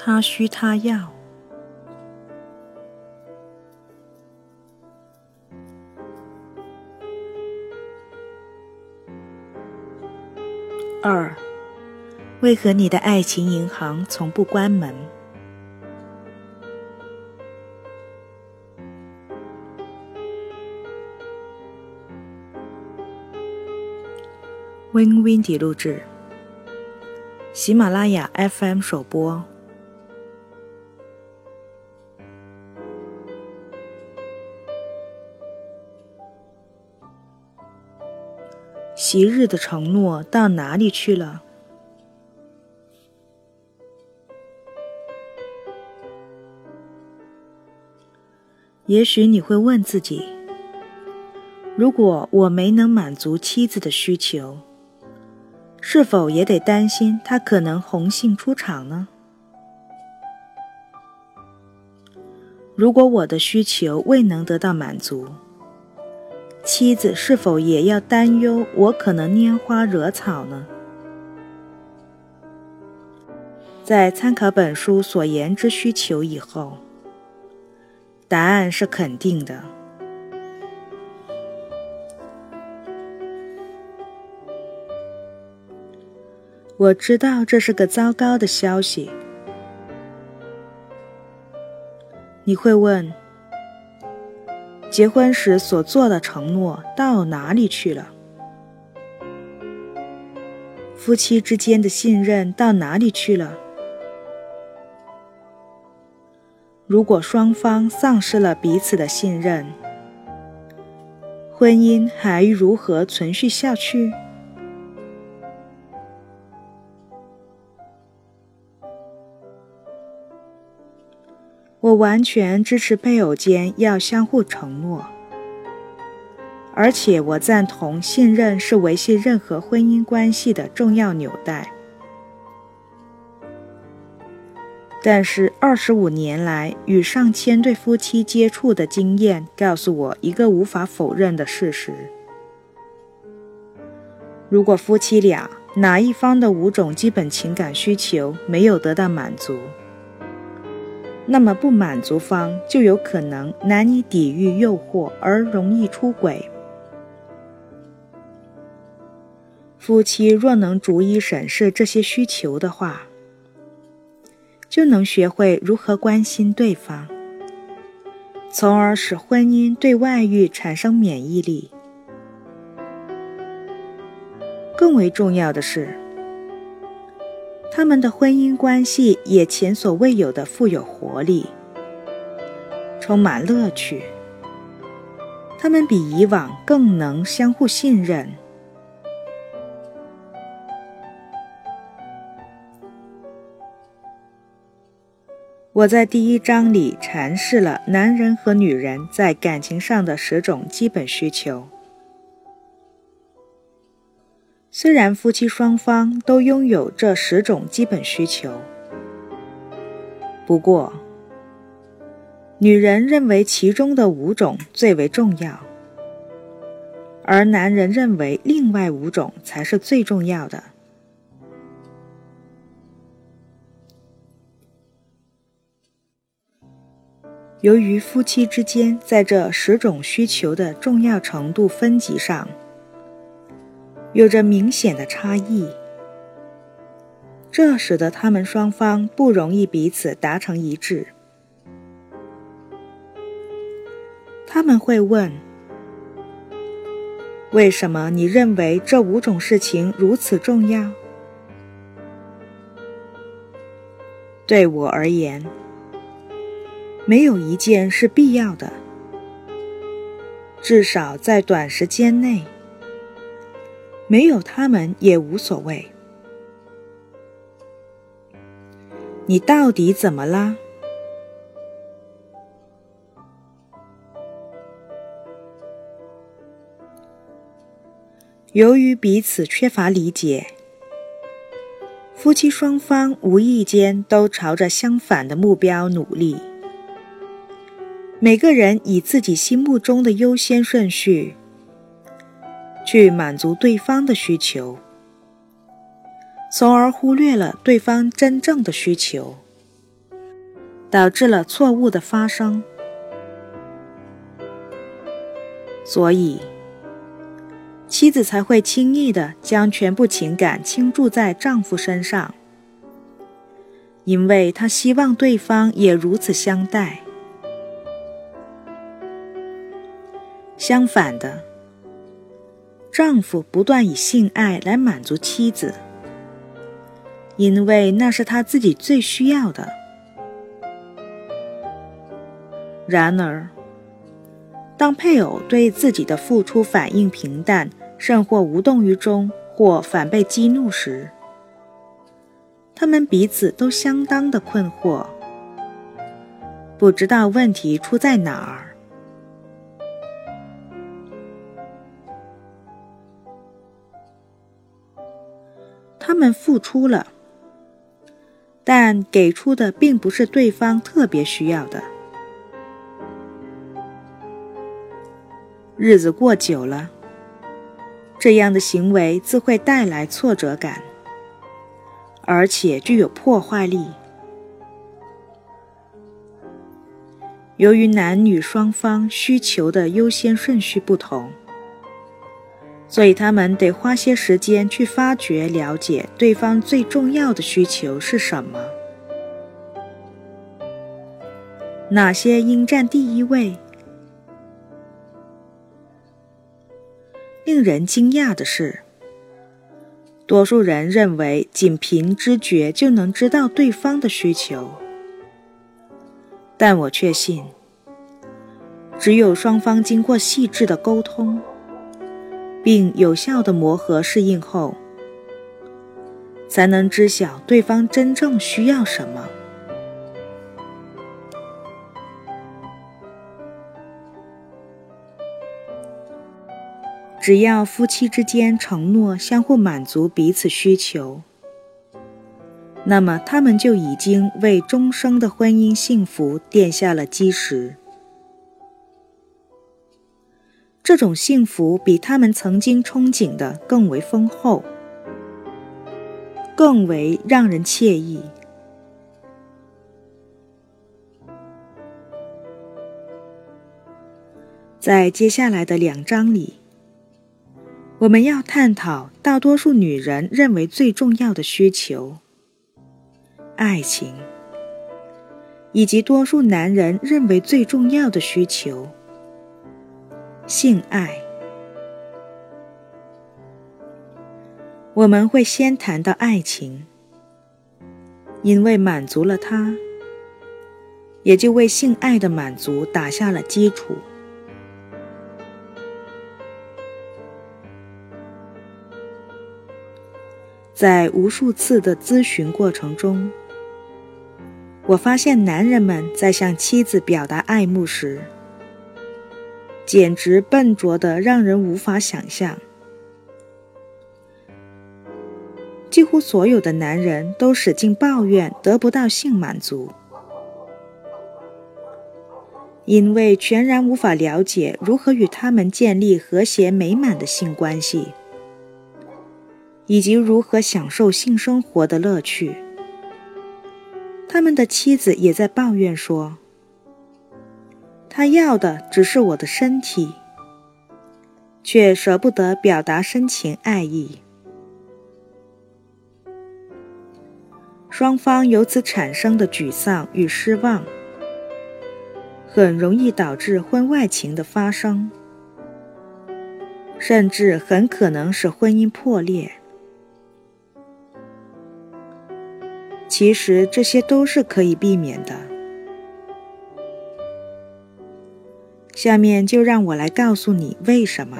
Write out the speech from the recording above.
他需他要。二，为何你的爱情银行从不关门？Win Windy 录制，喜马拉雅 FM 首播。昔日的承诺到哪里去了？也许你会问自己：如果我没能满足妻子的需求，是否也得担心她可能红杏出墙呢？如果我的需求未能得到满足，妻子是否也要担忧我可能拈花惹草呢？在参考本书所言之需求以后，答案是肯定的。我知道这是个糟糕的消息。你会问？结婚时所做的承诺到哪里去了？夫妻之间的信任到哪里去了？如果双方丧失了彼此的信任，婚姻还如何存续下去？我完全支持配偶间要相互承诺，而且我赞同信任是维系任何婚姻关系的重要纽带。但是，二十五年来与上千对夫妻接触的经验告诉我一个无法否认的事实：如果夫妻俩哪一方的五种基本情感需求没有得到满足，那么不满足方就有可能难以抵御诱惑而容易出轨。夫妻若能逐一审视这些需求的话，就能学会如何关心对方，从而使婚姻对外遇产生免疫力。更为重要的是。他们的婚姻关系也前所未有的富有活力，充满乐趣。他们比以往更能相互信任。我在第一章里阐释了男人和女人在感情上的十种基本需求。虽然夫妻双方都拥有这十种基本需求，不过，女人认为其中的五种最为重要，而男人认为另外五种才是最重要的。由于夫妻之间在这十种需求的重要程度分级上，有着明显的差异，这使得他们双方不容易彼此达成一致。他们会问：“为什么你认为这五种事情如此重要？”对我而言，没有一件是必要的，至少在短时间内。没有他们也无所谓。你到底怎么啦？由于彼此缺乏理解，夫妻双方无意间都朝着相反的目标努力。每个人以自己心目中的优先顺序。去满足对方的需求，从而忽略了对方真正的需求。导致了错误的发生。所以，妻子才会轻易的将全部情感倾注在丈夫身上，因为她希望对方也如此相待。相反的，丈夫不断以性爱来满足妻子，因为那是他自己最需要的。然而，当配偶对自己的付出反应平淡，甚或无动于衷，或反被激怒时，他们彼此都相当的困惑，不知道问题出在哪儿。他们付出了，但给出的并不是对方特别需要的。日子过久了，这样的行为自会带来挫折感，而且具有破坏力。由于男女双方需求的优先顺序不同，所以他们得花些时间去发掘、了解对方最重要的需求是什么，哪些应占第一位。令人惊讶的是，多数人认为仅凭知觉就能知道对方的需求，但我确信，只有双方经过细致的沟通，并有效的磨合适应后，才能知晓对方真正需要什么。只要夫妻之间承诺相互满足彼此需求，那么他们就已经为终生的婚姻幸福奠下了基石。这种幸福比他们曾经憧憬的更为丰厚，更为让人惬意。在接下来的两章里。我们要探讨大多数女人认为最重要的需求——爱情，以及多数男人认为最重要的需求——性爱。我们会先谈到爱情，因为满足了它，也就为性爱的满足打下了基础。在无数次的咨询过程中，我发现男人们在向妻子表达爱慕时，简直笨拙的让人无法想象。几乎所有的男人都使劲抱怨得不到性满足，因为全然无法了解如何与他们建立和谐美满的性关系。以及如何享受性生活的乐趣，他们的妻子也在抱怨说：“他要的只是我的身体，却舍不得表达深情爱意。”双方由此产生的沮丧与失望，很容易导致婚外情的发生，甚至很可能使婚姻破裂。其实这些都是可以避免的。下面就让我来告诉你为什么。